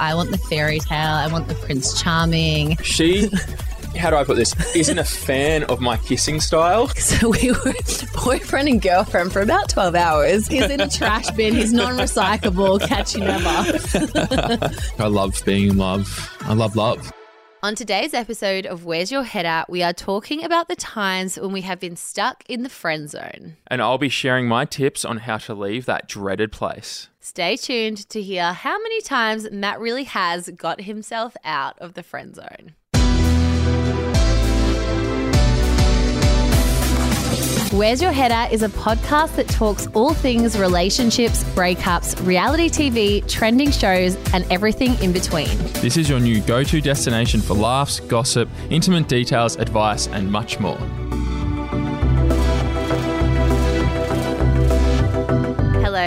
I want the fairy tale. I want the Prince Charming. She, how do I put this? Isn't a fan of my kissing style. So we were boyfriend and girlfriend for about 12 hours. He's in a trash bin. He's non recyclable. Catch you never. I love being in love. I love love. On today's episode of Where's Your Head At, we are talking about the times when we have been stuck in the friend zone. And I'll be sharing my tips on how to leave that dreaded place. Stay tuned to hear how many times Matt really has got himself out of the friend zone. Where's Your Head At is a podcast that talks all things relationships, breakups, reality TV, trending shows, and everything in between. This is your new go to destination for laughs, gossip, intimate details, advice, and much more.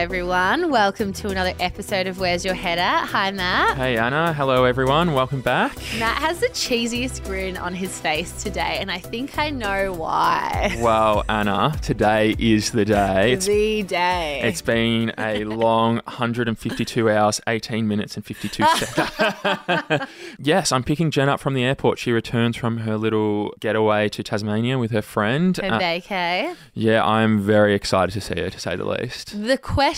Everyone. Welcome to another episode of Where's Your Head At. Hi, Matt. Hey, Anna. Hello, everyone. Welcome back. Matt has the cheesiest grin on his face today, and I think I know why. Well, Anna, today is the day. It's, the day. it's been a long 152 hours, 18 minutes, and 52 seconds. yes, I'm picking Jen up from the airport. She returns from her little getaway to Tasmania with her friend. Her Uh, vacay. yeah, I'm very excited to see her, to say the least. The question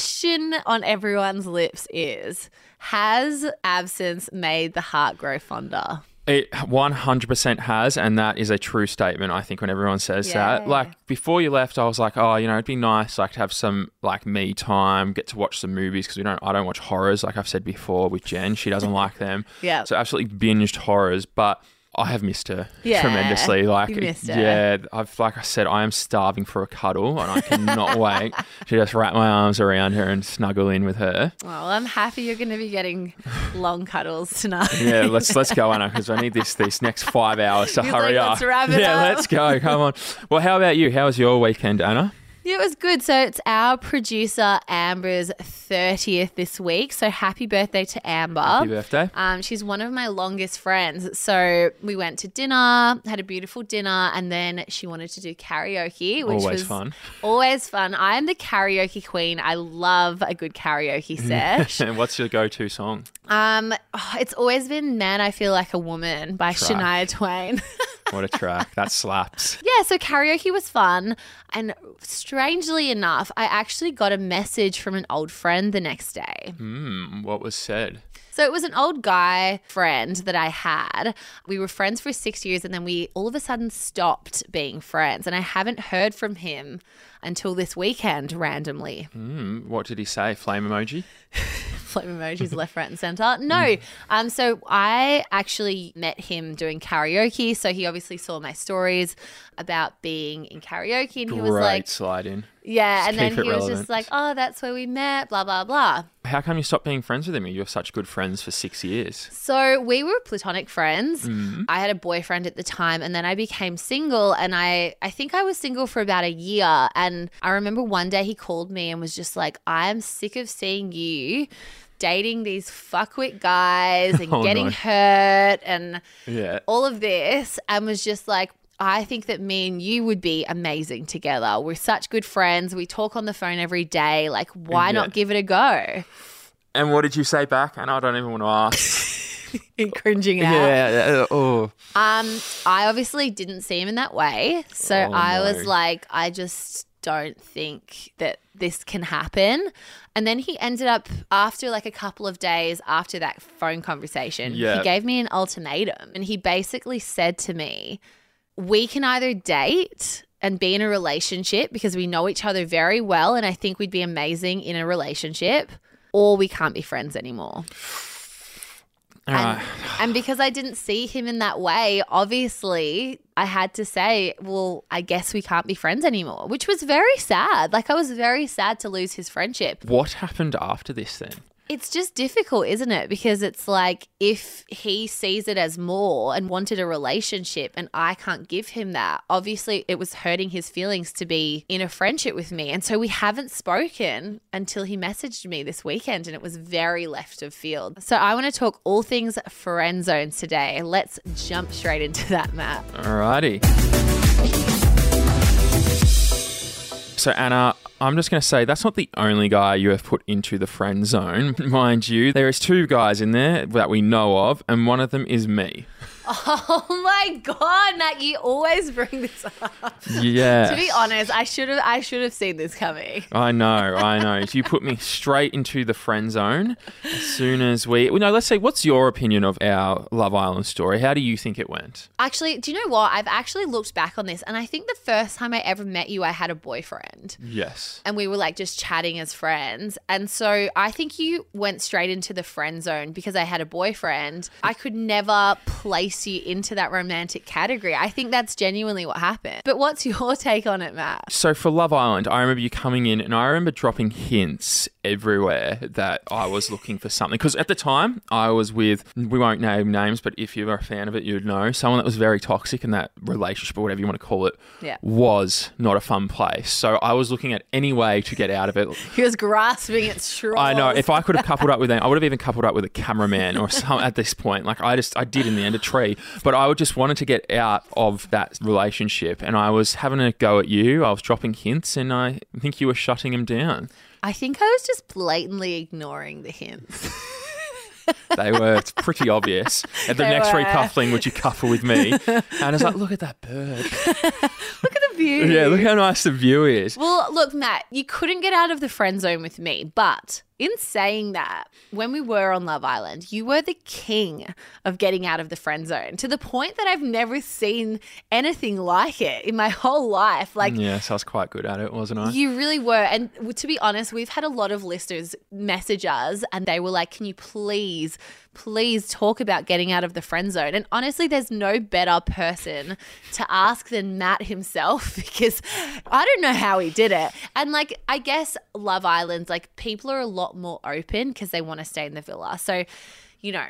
on everyone's lips is Has absence made the heart grow fonder? It 100% has, and that is a true statement. I think when everyone says Yeah. that, like before you left, I was like, oh, you know, it'd be nice, like to have some like me time, get to watch some movies because we don't, I don't watch horrors, like I've said before with Jen. She doesn't like them, Yeah. so absolutely binged horrors, but. I have missed her Yeah, tremendously. Like, you missed her. yeah, I've like I said, I am starving for a cuddle, and I cannot wait to just wrap my arms around her and snuggle in with her. Well, I'm happy you're going to be getting long cuddles tonight. Yeah, let's let's go, Anna, because I need this this next five hours to He's hurry like, up. "Let's yeah, up." let's go. Come on. Well, how about you? How was your weekend, Anna? Yeah, it was good. So it's our producer Amber's 30th this week. So happy birthday to Amber. Happy birthday. Um, she's one of my longest friends. So we went to dinner, had a beautiful dinner, and then she wanted to do karaoke, which is Always was fun. Always fun. I am the karaoke queen. I love a good karaoke sesh. And what's your go-to song? um, oh, it's always been "Man, I Feel Like a Woman" by Track. Shania Twain. What a track. That slaps. Yeah, so karaoke was fun. And strangely enough, I actually got a message from an old friend the next day. Hmm. What was said? So it was an old guy friend that I had. We were friends for six years and then we all of a sudden stopped being friends. And I haven't heard from him until this weekend randomly. Hmm. What did he say? Flame emoji. flame emojis left, right, and center. No. Um, so I actually met him doing karaoke. So he obviously saw my stories about being in karaoke and he was Great like, slide in. Yeah, and then he was just like, "Oh, that's where we met." Blah blah blah. How come you stopped being friends with him? You were such good friends for six years. So we were platonic friends. Mm-hmm. I had a boyfriend at the time, and then I became single. And I, I think I was single for about a year. And I remember one day he called me and was just like, "I am sick of seeing you." Dating these fuckwit guys and Oh, getting no. hurt and Yeah. all of this, and was just like, I think that me and you would be amazing together. We're such good friends. We talk on the phone every day. Like, why Yeah. not give it a go? And what did you say back? And I don't even want to ask. Cringing out. yeah. yeah, Oh. Um, I obviously didn't see him in that way. So Oh, I no. was like, I just don't think that this can happen. And then he ended up after like a couple of days after that phone conversation, Yeah. he gave me an ultimatum and he basically said to me, we can either date and be in a relationship because we know each other very well and I think we'd be amazing in a relationship or we can't be friends anymore. And, right. and because I didn't see him in that way, obviously I had to say, well, I guess we can't be friends anymore, which was very sad. Like, I was very sad to lose his friendship. What happened after this then? It's just difficult, isn't it? Because it's like if he sees it as more and wanted a relationship and I can't give him that, obviously it was hurting his feelings to be in a friendship with me. And so we haven't spoken until he messaged me this weekend and it was very left of field. So I want to talk all things friend zones today. Let's jump straight into that, Matt. Alrighty. So Anna, I'm just going to say that's not the only guy you have put into the friend zone, mind you. There is two guys in there that we know of, and one of them is me. Oh my god, Matt, you always bring this up. Yeah. To be honest, I should have I should have seen this coming. I know, I know. You put me straight into the friend zone as soon as we. Well, no, let's say, what's your opinion of our Love Island story? How do you think it went? Actually, do you know what? I've actually looked back on this and I think the first time I ever met you, I had a boyfriend. Yes. and we were like just chatting as friends. And so I think you went straight into the friend zone because I had a boyfriend. I could never place you into that romantic category. I think that's genuinely what happened. But what's your take on it, Matt? So for Love Island, I remember you coming in and I remember dropping hints everywhere that I was looking for something. Because at the time, I was with, we won't name names, but if you're a fan of it, you'd know, someone that was very toxic in that relationship or whatever you want to call it Yeah. was not a fun place. So I was looking at any way to get out of it. He was grasping at straws. I know. If I could have coupled up with them, I would have even coupled up with a cameraman or some at this point. Like I just, I did in the end a tree, but I just wanted to get out of that relationship, and I was having a go at you. I was dropping hints, and I think you were shutting him down. I think I was just blatantly ignoring the hints. They were it's pretty obvious. At the They next were. recoupling, would you couple with me? And I was like, look at that bird. Look at view. Yeah, look how nice the view is. Well, look, Matt, you couldn't get out of the friend zone with me, but in saying that, when we were on Love Island, you were the king of getting out of the friend zone to the point that I've never seen anything like it in my whole life. Like, Yes, I was quite good at it, wasn't I? you really were. And to be honest, we've had a lot of listeners message us and they were like, can you please, please talk about getting out of the friend zone? And honestly, there's no better person to ask than Matt himself because I don't know how he did it. And like, I guess Love Island's like people are a lot more open because they want to stay in the villa. So, you know,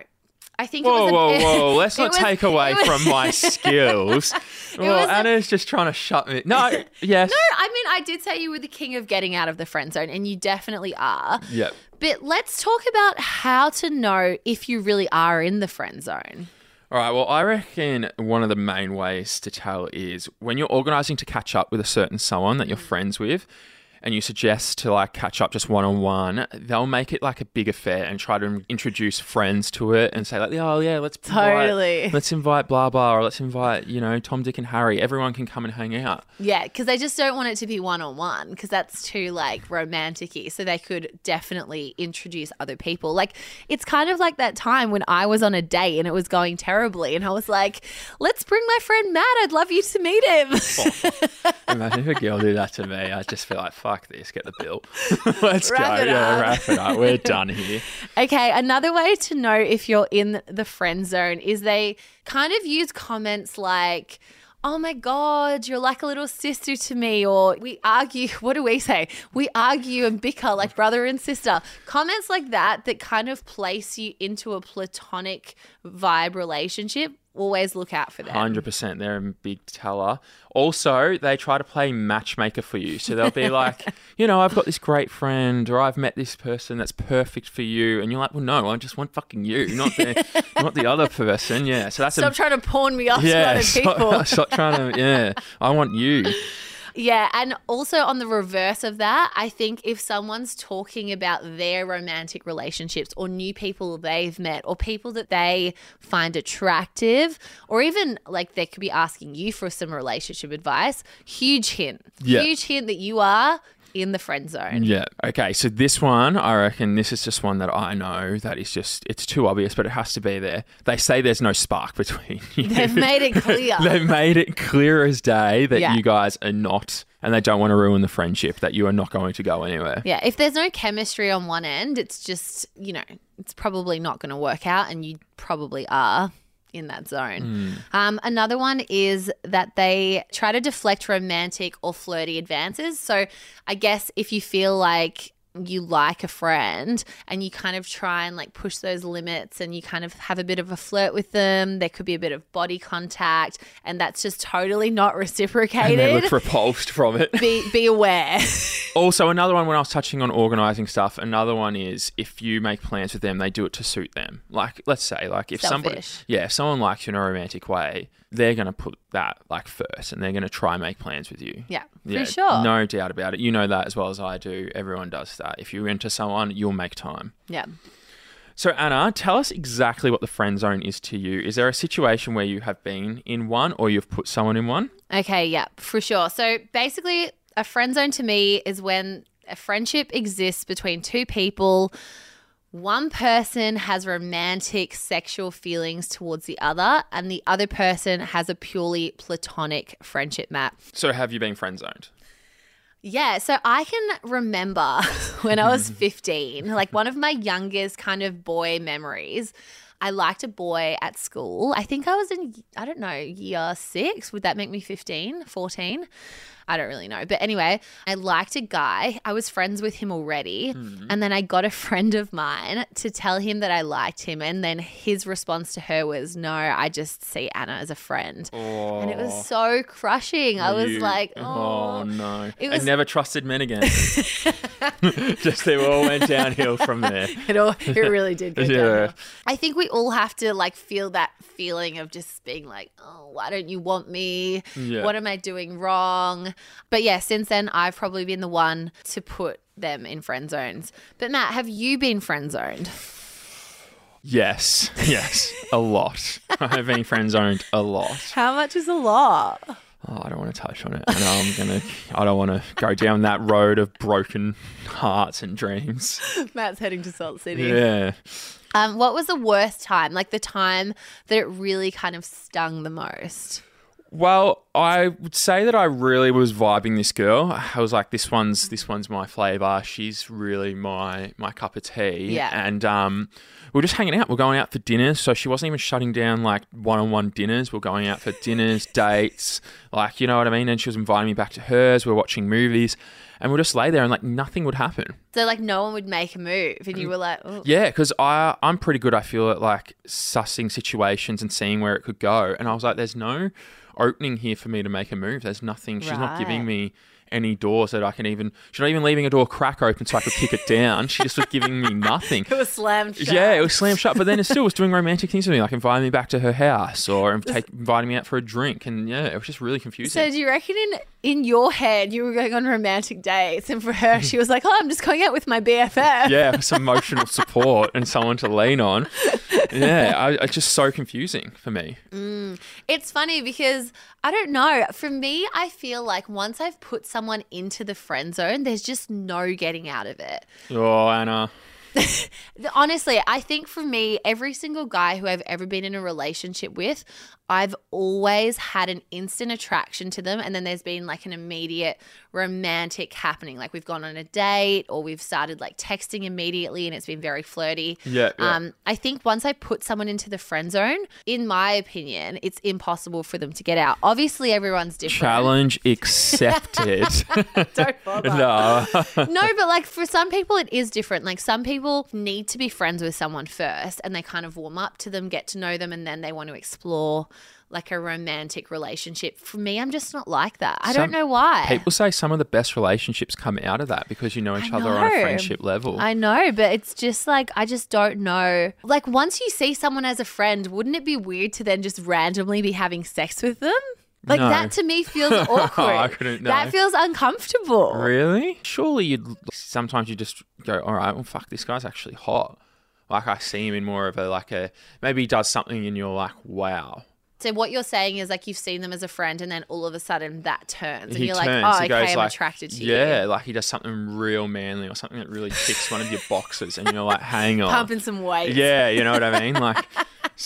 I think it Whoa, was whoa, whoa! Let's not was- take away was- from my skills. well, was a- Anna's just trying to shut me. No, yes. No, I mean, I did say you were the king of getting out of the friend zone, and you definitely are. Yep. But let's talk about how to know if you really are in the friend zone. All right. Well, I reckon one of the main ways to tell is when you're organizing to catch up with a certain someone that you're mm. friends with. And you suggest to like catch up just one on one, they'll make it like a big affair and try to introduce friends to it and say like, oh yeah, let's Totally. invite, let's invite blah blah, or let's invite you know Tom, Dick, and Harry. Everyone can come and hang out. Yeah, because they just don't want it to be one on one because that's too like romantic y. So they could definitely introduce other people. Like it's kind of like that time when I was on a date and it was going terribly, and I was like, let's bring my friend Matt. I'd love you to meet him. Oh. Imagine if a girl did that to me. I'd just feel like, fuck this, get the bill. Let's Wrap go. yeah, wrap it up. We're done here. Okay, another way to know if you're in the friend zone is they kind of use comments like, Oh my God, you're like a little sister to me. Or we argue, what do we say? We argue and bicker like brother and sister. Comments like that that kind of place you into a platonic vibe relationship. Always look out for them. Hundred percent, they're a big teller. Also, they try to play matchmaker for you. So they'll be like, you know, I've got this great friend, or I've met this person that's perfect for you, and you're like, well, no, I just want fucking you, not the not the other person. Yeah. So that's Stop a trying to pawn me off to yeah. other people. Stop, stop trying to yeah. I want you. Yeah, and also on the reverse of that, I think if someone's talking about their romantic relationships or new people they've met or people that they find attractive, or even like they could be asking you for some relationship advice, huge hint. Yeah. Huge hint that you are in the friend zone. Yeah. Okay. So this one, I reckon this is just one that I know that is just it's too obvious, but it has to be there. They say there's no spark between you. They've made it clear. They've made it clear as day that Yeah. you guys are not, and they don't want to ruin the friendship. That you are not going to go anywhere. Yeah, if there's no chemistry on one end, it's just, you know, it's probably not going to work out and you probably are in that zone. Um, another one is that they try to deflect romantic or flirty advances. So I guess if you feel like you like a friend and you kind of try and like push those limits and you kind of have a bit of a flirt with them. There could be a bit of body contact and that's just totally not And they reciprocated. look repulsed from it. be be aware. Also, another one when I was touching on organizing stuff, another one is if you make plans with them, they do it to suit them. Like, let's say, like if somebody, yeah, if someone likes you in a romantic way, they're going to put that like first and they're going to try and make plans with you. yeah, Yeah, for sure. No doubt about it. You know that as well as I do. Everyone does that. If you're into someone, you'll make time. Yeah. So, Anna, tell us exactly what the friend zone is to you. Is there a situation where you have been in one or you've put someone in one? Okay, yeah, for sure. So basically, a friend zone to me is when a friendship exists between two people. One person has romantic sexual feelings towards the other, and the other person has a purely platonic friendship map. So, have you been friend zoned? Yeah, so I can remember when I was 15, like one of my youngest kind of boy memories. I liked a boy at school. I think I was in, I don't know, year six. Would that make me 15, 14? I don't really know. But anyway, I liked a guy. I was friends with him already. Mm-hmm. And then I got a friend of mine to tell him that I liked him. And then his response to her was, No, I just see Anna as a friend. And it was so crushing. I was You- like, oh, Oh, no. It I never trusted men again. Just they all went downhill from there. It all it really did go Yeah. downhill. I think we all have to like feel that feeling of just being like, oh, why don't you want me? Yeah. What am I doing wrong? But yeah, since then I've probably been the one to put them in friend zones. But Matt, have you been friend zoned? Yes, yes, a lot. I've been friend zoned a lot. How much is a lot? Oh, I don't want to touch on it. I know I'm gonna. I don't want to go down that road of broken hearts and dreams. Matt's heading to Salt City. Yeah. Um, what was the worst time? Like the time that it really kind of stung the most? Well, I would say that I really was vibing this girl. I was like, this one's this one's my flavor. She's really my my cup of tea. Yeah. And um, we are just hanging out. We're going out for dinners. So she wasn't even shutting down like one on one dinners. We're going out for dinners, dates, like you know what I mean. And she was inviting me back to hers. We We're watching movies, and we'll just lay there and like nothing would happen. So like no one would make a move, and you were like, oh. Yeah, because I I'm pretty good. I feel at like sussing situations and seeing where it could go. And I was like, there's no opening here for me to make a move. There's nothing. She's not giving me any doors that I can even. She's not even leaving a door crack open so I could kick it down. She just was giving me nothing. it was slammed shut. Yeah, it was slammed shut, but then it still was doing romantic things with me, like inviting me back to her house or take, inviting me out for a drink, and yeah, it was just really confusing. So do you reckon in in your head you were going on romantic dates, and for her she was like, "Oh, I'm just going out with my BFF." yeah, some emotional support and someone to lean on. Yeah, I, it's just so confusing for me. Mm. It's funny because I don't know. For me, I feel like once I've put someone into the friend zone, there's just no getting out of it. Oh, Anna. Honestly, I think for me, every single guy who I've ever been in a relationship with, I've always had an instant attraction to them. And then there's been like an immediate romantic happening. Like we've gone on a date or we've started like texting immediately and it's been very flirty. Yeah, yeah. Um, I think once I put someone into the friend zone, in my opinion, it's impossible for them to get out. Obviously, everyone's different. Challenge accepted. Don't bother. no. no, but like for some people, it is different. Like some people need to be friends with someone first and they kind of warm up to them, get to know them, and then they want to explore like a romantic relationship. For me, I'm just not like that. I don't know why. People say some of the best relationships come out of that because you know each I other on a friendship level. I know, but it's just like I just don't know. Like once you see someone as a friend, wouldn't it be weird to then just randomly be having sex with them? Like No. that to me feels awkward. I couldn't know. That feels uncomfortable. Really? Surely you'd sometimes you just go, all right, well, fuck, this guy's actually hot. Like I see him in more of a like a maybe he does something and you're like, wow. So what you're saying is like you've seen them as a friend, and then all of a sudden that turns, and he you're turns, like, oh, okay, I'm like, attracted to yeah, you. Yeah, like he does something real manly or something that really ticks one of your boxes, and you're like, hang on, Pumping some weight. yeah, you know what I mean, like.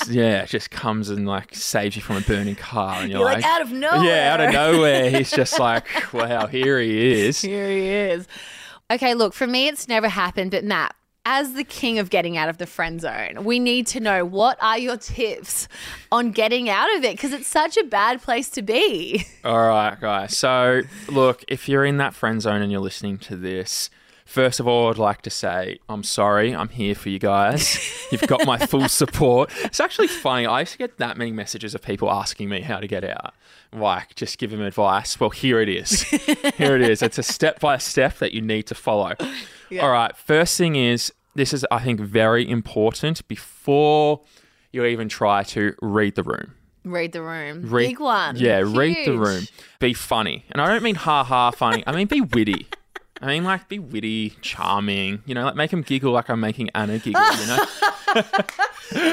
Yeah, it just comes and like saves you from a burning car, and you're, You're like, out of nowhere. yeah, out of nowhere. He's just like, wow, here he is. Here he is. Okay, look, for me, it's never happened, but Matt, as the king of getting out of the friend zone, we need to know what are your tips on getting out of it because it's such a bad place to be. All right, guys. So, look, if you're in that friend zone and you're listening to this, First of all, I'd like to say I'm sorry. I'm here for you guys. You've got my full support. It's actually funny. I used to get that many messages of people asking me how to get out. Like, just give them advice. Well, here it is. here it is. It's a step by step that you need to follow. All right. First thing is this is, I think, very important before you even try to read the room. Read the room. Read- Big one. Yeah, read the room. Be funny. And I don't mean ha ha funny. I mean be witty. I mean like be witty, charming. You know, like make them giggle like I'm making Anna giggle. You know,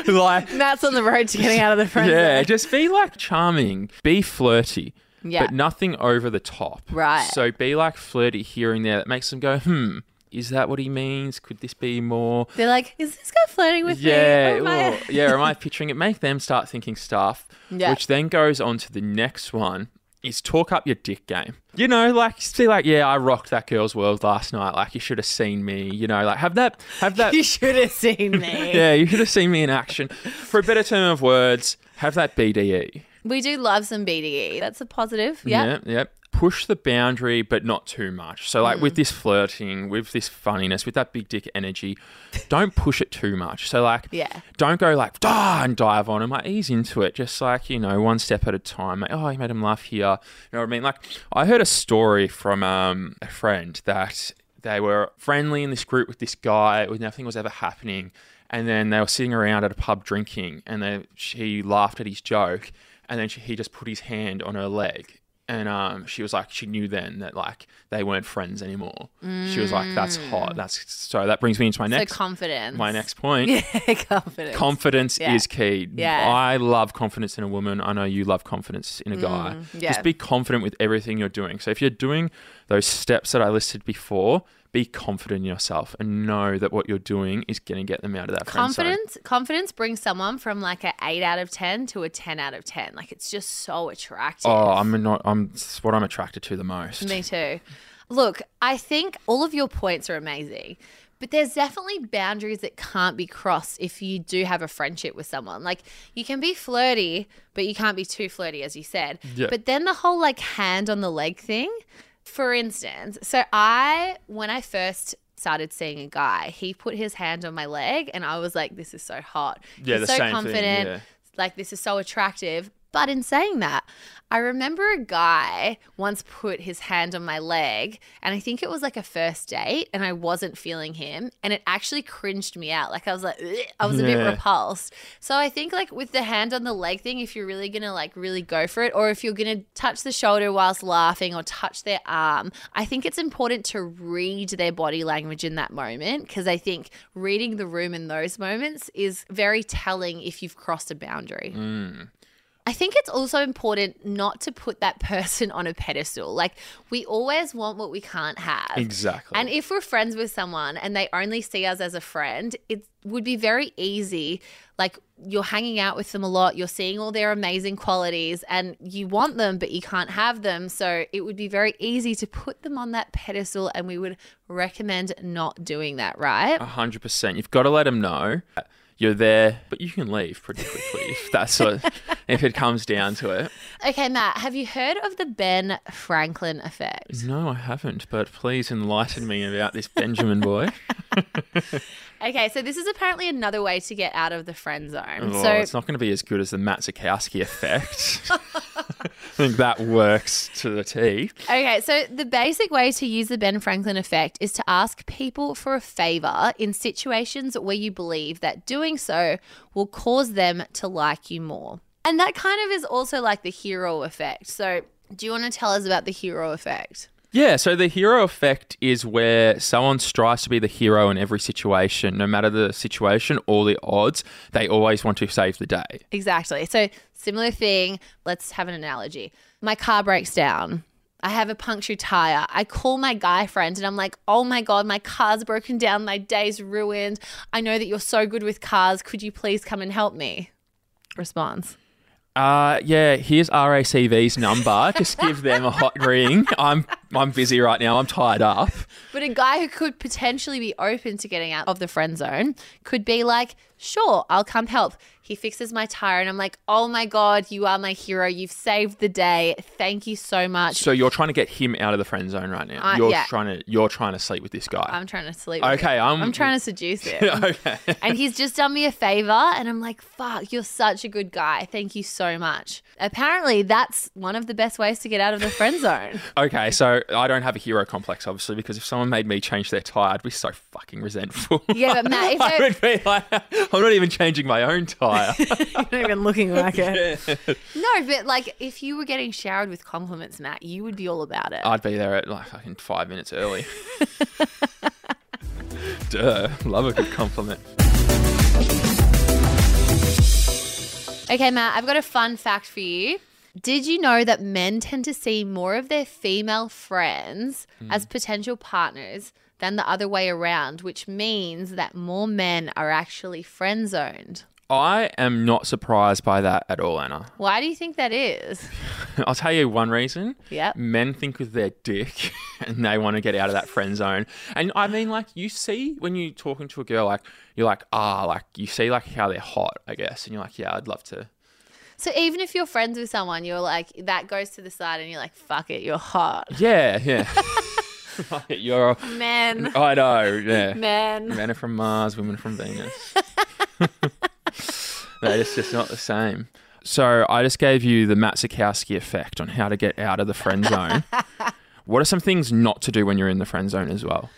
like Matt's on the road to getting out of the friend yeah, zone. just be like charming. Be flirty. Yeah. But nothing over the top. Right. So be like flirty here and there that makes them go, hmm, is that what he means? Could this be more? They're like, is this guy flirting with Yeah, me? Or am I- or- yeah. Am I picturing it? Make them start thinking stuff, Yeah. which then goes on to the next one. Is talk up your dick game. You know, like be like, yeah, I rocked that girl's world last night. Like you should have seen me. You know, like have that, have that. you should have seen me. yeah, you should have seen me in action. For a better term of words, have that BDE. We do love some BDE. That's a positive. Yeah. Yep, yep. Push the boundary, but not too much. So, like with this flirting, with this funniness, with that big dick energy, don't push it too much. So, like, Yeah. don't go like ah and dive on him. Like, ease into it, just like you know, one step at a time. Like, oh, you made him laugh here. You know what I mean? Like, I heard a story from um, a friend that they were friendly in this group with this guy, with nothing was ever happening, and then they were sitting around at a pub drinking, and they she laughed at his joke, and then she, he just put his hand on her leg. And um, she was like, she knew then that like they weren't friends anymore. She was like, "That's hot." That's so. That brings me into my So next confidence. my next point. Yeah, confidence. Confidence Yeah. is key. Yeah. I love confidence in a woman. I know you love confidence in a guy. Mm, yeah. Just be confident with everything you're doing. So if you're doing those steps that I listed before, be confident in yourself and know that what you're doing is going to get them out of that friend zone. confidence confidence brings someone from like a 8 out of 10 to a 10 out of 10 like it's just so attractive Oh, I'm not. I'm. It's what I'm attracted to the most. me too look i think all of your points are amazing but there's definitely boundaries that can't be crossed if you do have a friendship with someone. Like you can be flirty, but you can't be too flirty, as you said. Yeah. But then the whole like hand on the leg thing, for instance, so I, when I first started seeing a guy, he put his hand on my leg and I was like, this is so hot. Yeah, He's the so same thing, confident. yeah. Like, this is so attractive. But in saying that, I remember a guy once put his hand on my leg, and I think it was like a first date, and I wasn't feeling him, and it actually cringed me out. Like I was like, "Ugh," I was a bit repulsed. So I think like with the hand on the leg thing, if you're really gonna like really go for it, or if you're gonna touch the shoulder whilst laughing, or touch their arm, I think it's important to read their body language in that moment because I think reading the room in those moments is very telling if you've crossed a boundary. Mm. I think it's also important not to put that person on a pedestal. Like, we always want what we can't have. Exactly. And if we're friends with someone and they only see us as a friend, it would be very easy. Like, you're hanging out with them a lot, you're seeing all their amazing qualities, and you want them, but you can't have them. So, it would be very easy to put them on that pedestal, and we would recommend not doing that, right? A hundred percent. You've got to let them know you're there, but you can leave pretty quickly if that's what, if it comes down to it. Okay, Matt, have you heard of the Ben Franklin effect? No, I haven't. But please enlighten me about this Benjamin boy. Okay, so this is apparently another way to get out of the friend zone. Oh, so it's not going to be as good as the Matt Zukowski effect. I think that works to the T. Okay, so the basic way to use the Ben Franklin effect is to ask people for a favor in situations where you believe that doing so will cause them to like you more. And that kind of is also like the hero effect. So, do you want to tell us about the hero effect? Yeah, so the hero effect is where someone strives to be the hero in every situation, no matter the situation or the odds. They always want to save the day. Exactly. So, similar thing. Let's have an analogy. My car breaks down. I have a punctured tire. I call my guy friend and I'm like, oh my God, my car's broken down. My day's ruined. I know that you're so good with cars. Could you please come and help me? Response. Uh, yeah, here's RACV's number. Just give them a hot ring. I'm I'm busy right now. I'm tied up. But a guy who could potentially be open to getting out of the friend zone could be like, sure, I'll come help. He fixes my tire, and I'm like, oh my God, you are my hero. You've saved the day. Thank you so much. So you're trying to get him out of the friend zone right now. Uh, you're yeah. trying to you're trying to sleep with this guy. I'm trying to sleep. with Okay, him. I'm- I'm trying to seduce him. okay. and he's just done me a favor and i'm like fuck you're such a good guy thank you so much apparently that's one of the best ways to get out of the friend zone Okay, so I don't have a hero complex, obviously, because if someone made me change their tire, I'd be so fucking resentful. Yeah, but Matt, if I would be like, I'm not even changing my own tire. you're not even looking like it no but like if you were getting showered with compliments matt you would be all about it I'd be there at like fucking five minutes early. Duh, love a good compliment. okay matt i've got a fun fact for you did you know that men tend to see more of their female friends as potential partners than the other way around which means that more men are actually friend zoned I am not surprised by that at all, Anna. why do you think that is I'll tell you one reason. Yep. Men think with their dick and they want to get out of that friend zone. And I mean, like, you see when you're talking to a girl, like, you're like, ah, like, you see, like, how they're hot, I guess. And you're like, yeah, I'd love to. So even if you're friends with someone, you're like that goes to the side, and you're like, "Fuck it, you're hot, Yeah, yeah. you're, man, I know, yeah. man." Men are from Mars, women from Venus. That is just not the same. So I just gave you the Matt Zukowski effect on how to get out of the friend zone. what are some things not to do when you're in the friend zone as well?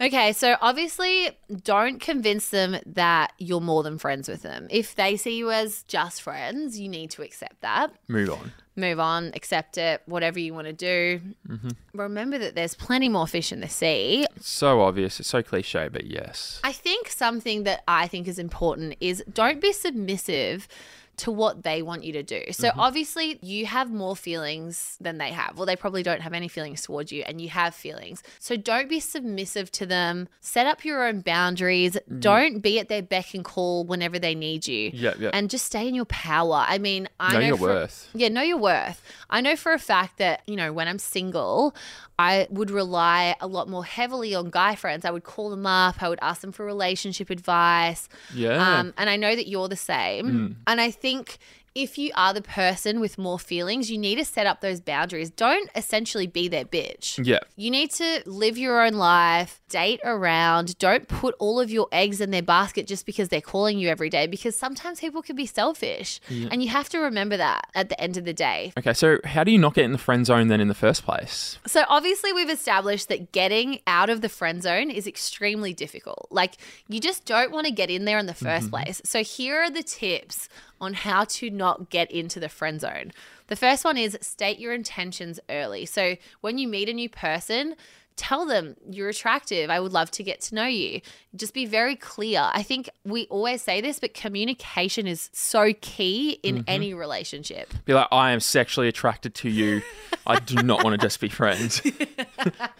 Okay, so obviously, don't convince them that you're more than friends with them. If they see you as just friends, you need to accept that. Move on. Move on, accept it, whatever you want to do. Mm-hmm. Remember that there's plenty more fish in the sea. It's so obvious. It's so cliche, but yes. I think something that I think is important is don't be submissive to what they want you to do. So mm-hmm. obviously you have more feelings than they have. Well, they probably don't have any feelings towards you and you have feelings. So don't be submissive to them. Set up your own boundaries. Mm. Don't be at their beck and call whenever they need you. Yeah, yeah. And just stay in your power. I mean, I Know know, your for- worth. yeah, know your worth. I know for a fact that, you know, when I'm single, I would rely a lot more heavily on guy friends. I would call them up, I would ask them for relationship advice. Yeah. Um, and I know that you're the same. Mm. And I think if you are the person with more feelings, you need to set up those boundaries. Don't essentially be their bitch. yeah. You need to live your own life, date around. Don't put all of your eggs in their basket just because they're calling you every day because sometimes people can be selfish. And you have to remember that at the end of the day. Okay, so how do you not get in the friend zone then in the first place? So obviously we've established that getting out of the friend zone is extremely difficult. Like you just don't want to get in there in the 1st mm-hmm. place. So here are the tips on how to not get into the friend zone. The first one is state your intentions early. So when you meet a new person, tell them you're attractive. I would love to get to know you. Just be very clear. I think we always say this, but communication is so key in mm-hmm. any relationship. Be like, I am sexually attracted to you. I do not want to just be friends.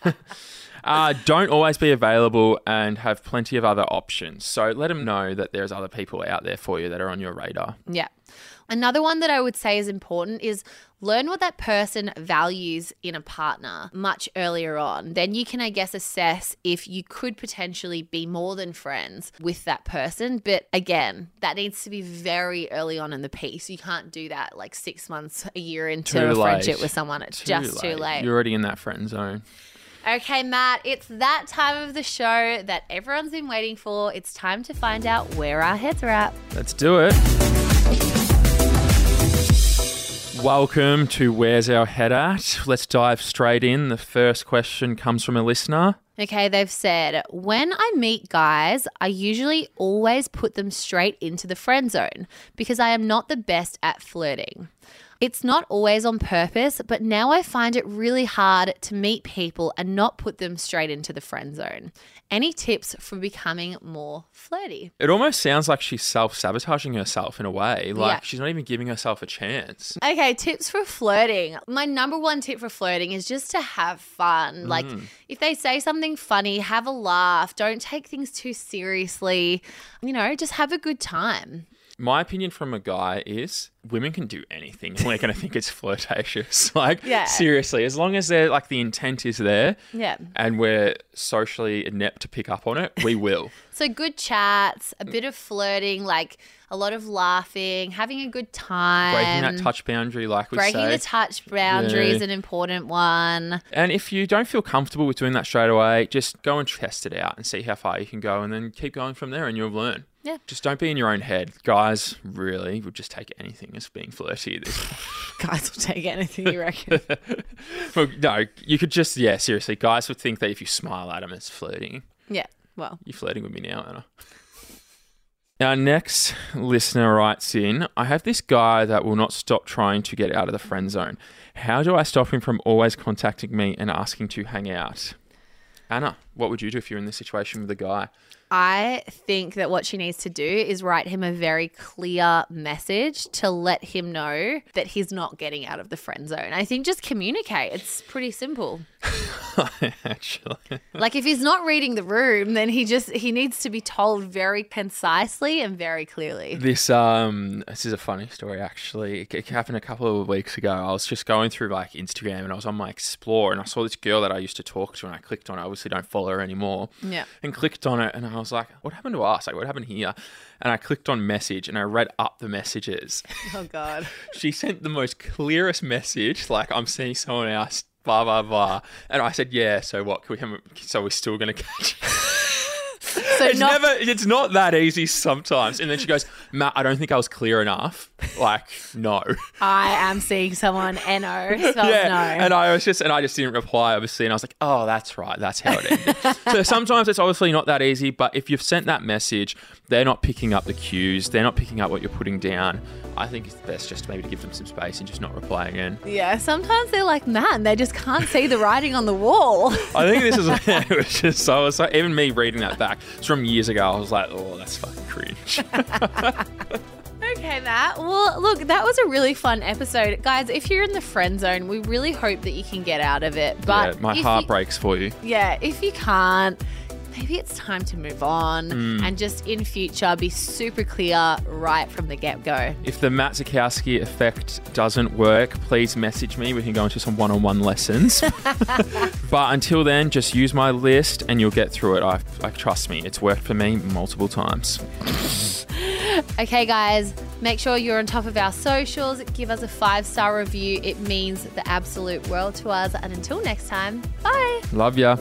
uh, don't always be available and have plenty of other options. So let them know that there's other people out there for you that are on your radar. Yeah. Another one that I would say is important is learn what that person values in a partner much earlier on. Then you can, I guess, assess if you could potentially be more than friends with that person. But again, that needs to be very early on in the piece. You can't do that like six months, a year into Too a late. friendship with someone. It's just too late. You're already in that friend zone. Okay, Matt, it's that time of the show that everyone's been waiting for. It's time to find out where our heads are at. Let's do it. Welcome to Where's Our Head At? Let's dive straight in. The first question comes from a listener. Okay, they've said, when I meet guys, I usually always put them straight into the friend zone because I am not the best at flirting. It's not always on purpose, but now I find it really hard to meet people and not put them straight into the friend zone. Any tips for becoming more flirty? It almost sounds like she's self sabotaging herself in a way. Like Yeah. she's not even giving herself a chance. Okay, tips for flirting. My number one tip for flirting is just to have fun. Mm. Like, if they say something funny, have a laugh. Don't take things too seriously. You know, just have a good time. My opinion from a guy is women can do anything. and We're going to think it's flirtatious. Like, Yeah. seriously, as long as they're like the intent is there Yeah. and we're socially inept to pick up on it, we will. So good chats, a bit of flirting, like a lot of laughing, having a good time. Breaking that touch boundary, like we said. Breaking say. the touch boundary Yeah. is an important one. And if you don't feel comfortable with doing that straight away, just go and test it out and see how far you can go and then keep going from there and you'll learn. Yeah. Just don't be in your own head. Guys really would just take anything as being flirty at this point. Guys will take anything you reckon. well, no, you could just, yeah, seriously. Guys would think that if you smile at them, it's flirting. yeah. Well, You're flirting with me now, Anna. Our next listener writes in I have this guy that will not stop trying to get out of the friend zone. How do I stop him from always contacting me and asking to hang out? Anna, what would you do if you're in this situation with a guy? I think that what she needs to do is write him a very clear message to let him know that he's not getting out of the friend zone. I think just communicate. It's pretty simple. Actually, Like if he's not reading the room, then he just he needs to be told very concisely and very clearly. this um, this is a funny story. Actually, it, happened a couple of weeks ago. I was just going through like Instagram and I was on my Explore and I saw this girl that I used to talk to and I clicked on. it. I obviously don't follow her anymore. Yeah. and clicked on it and I was like, what happened to us? Like, what happened here? And I clicked on message and I read up the messages. Oh god. she sent the most clearest message, like, I'm seeing someone else, blah, blah, blah. And I said, yeah, so what? Can we have, so we're still going to catch. So It's not never, it's not that easy sometimes. And then she goes, Matt, I don't think I was clear enough. Like, no. I am seeing someone N-O spells yeah. no. And I was just, and I just didn't reply, obviously. And I was like, oh, that's right. That's how it ended. so sometimes it's obviously not that easy, but if you've sent that message, they're not picking up the cues, they're not picking up what you're putting down. I think it's best just maybe to give them some space and just not reply again. yeah, sometimes they're like, man, they just can't see the writing on the wall. I think this is, it was just, so, like, even me reading that back, it's from years ago, I was like, oh, that's fucking cringe. Okay, Matt. Well, look, that was a really fun episode. Guys, if you're in the friend zone, we really hope that you can get out of it. But yeah, my heart you- breaks for you. Yeah, if you can't, maybe it's time to move on Mm. and just in future be super clear right from the get go. If the Matt Zukowski effect doesn't work, please message me. We can go into some one on one lessons. but until then, just use my list and you'll get through it. I, I trust me, it's worked for me multiple times. Okay, guys, make sure you're on top of our socials. Give us a five star review. It means the absolute world to us. And until next time, bye. Love ya.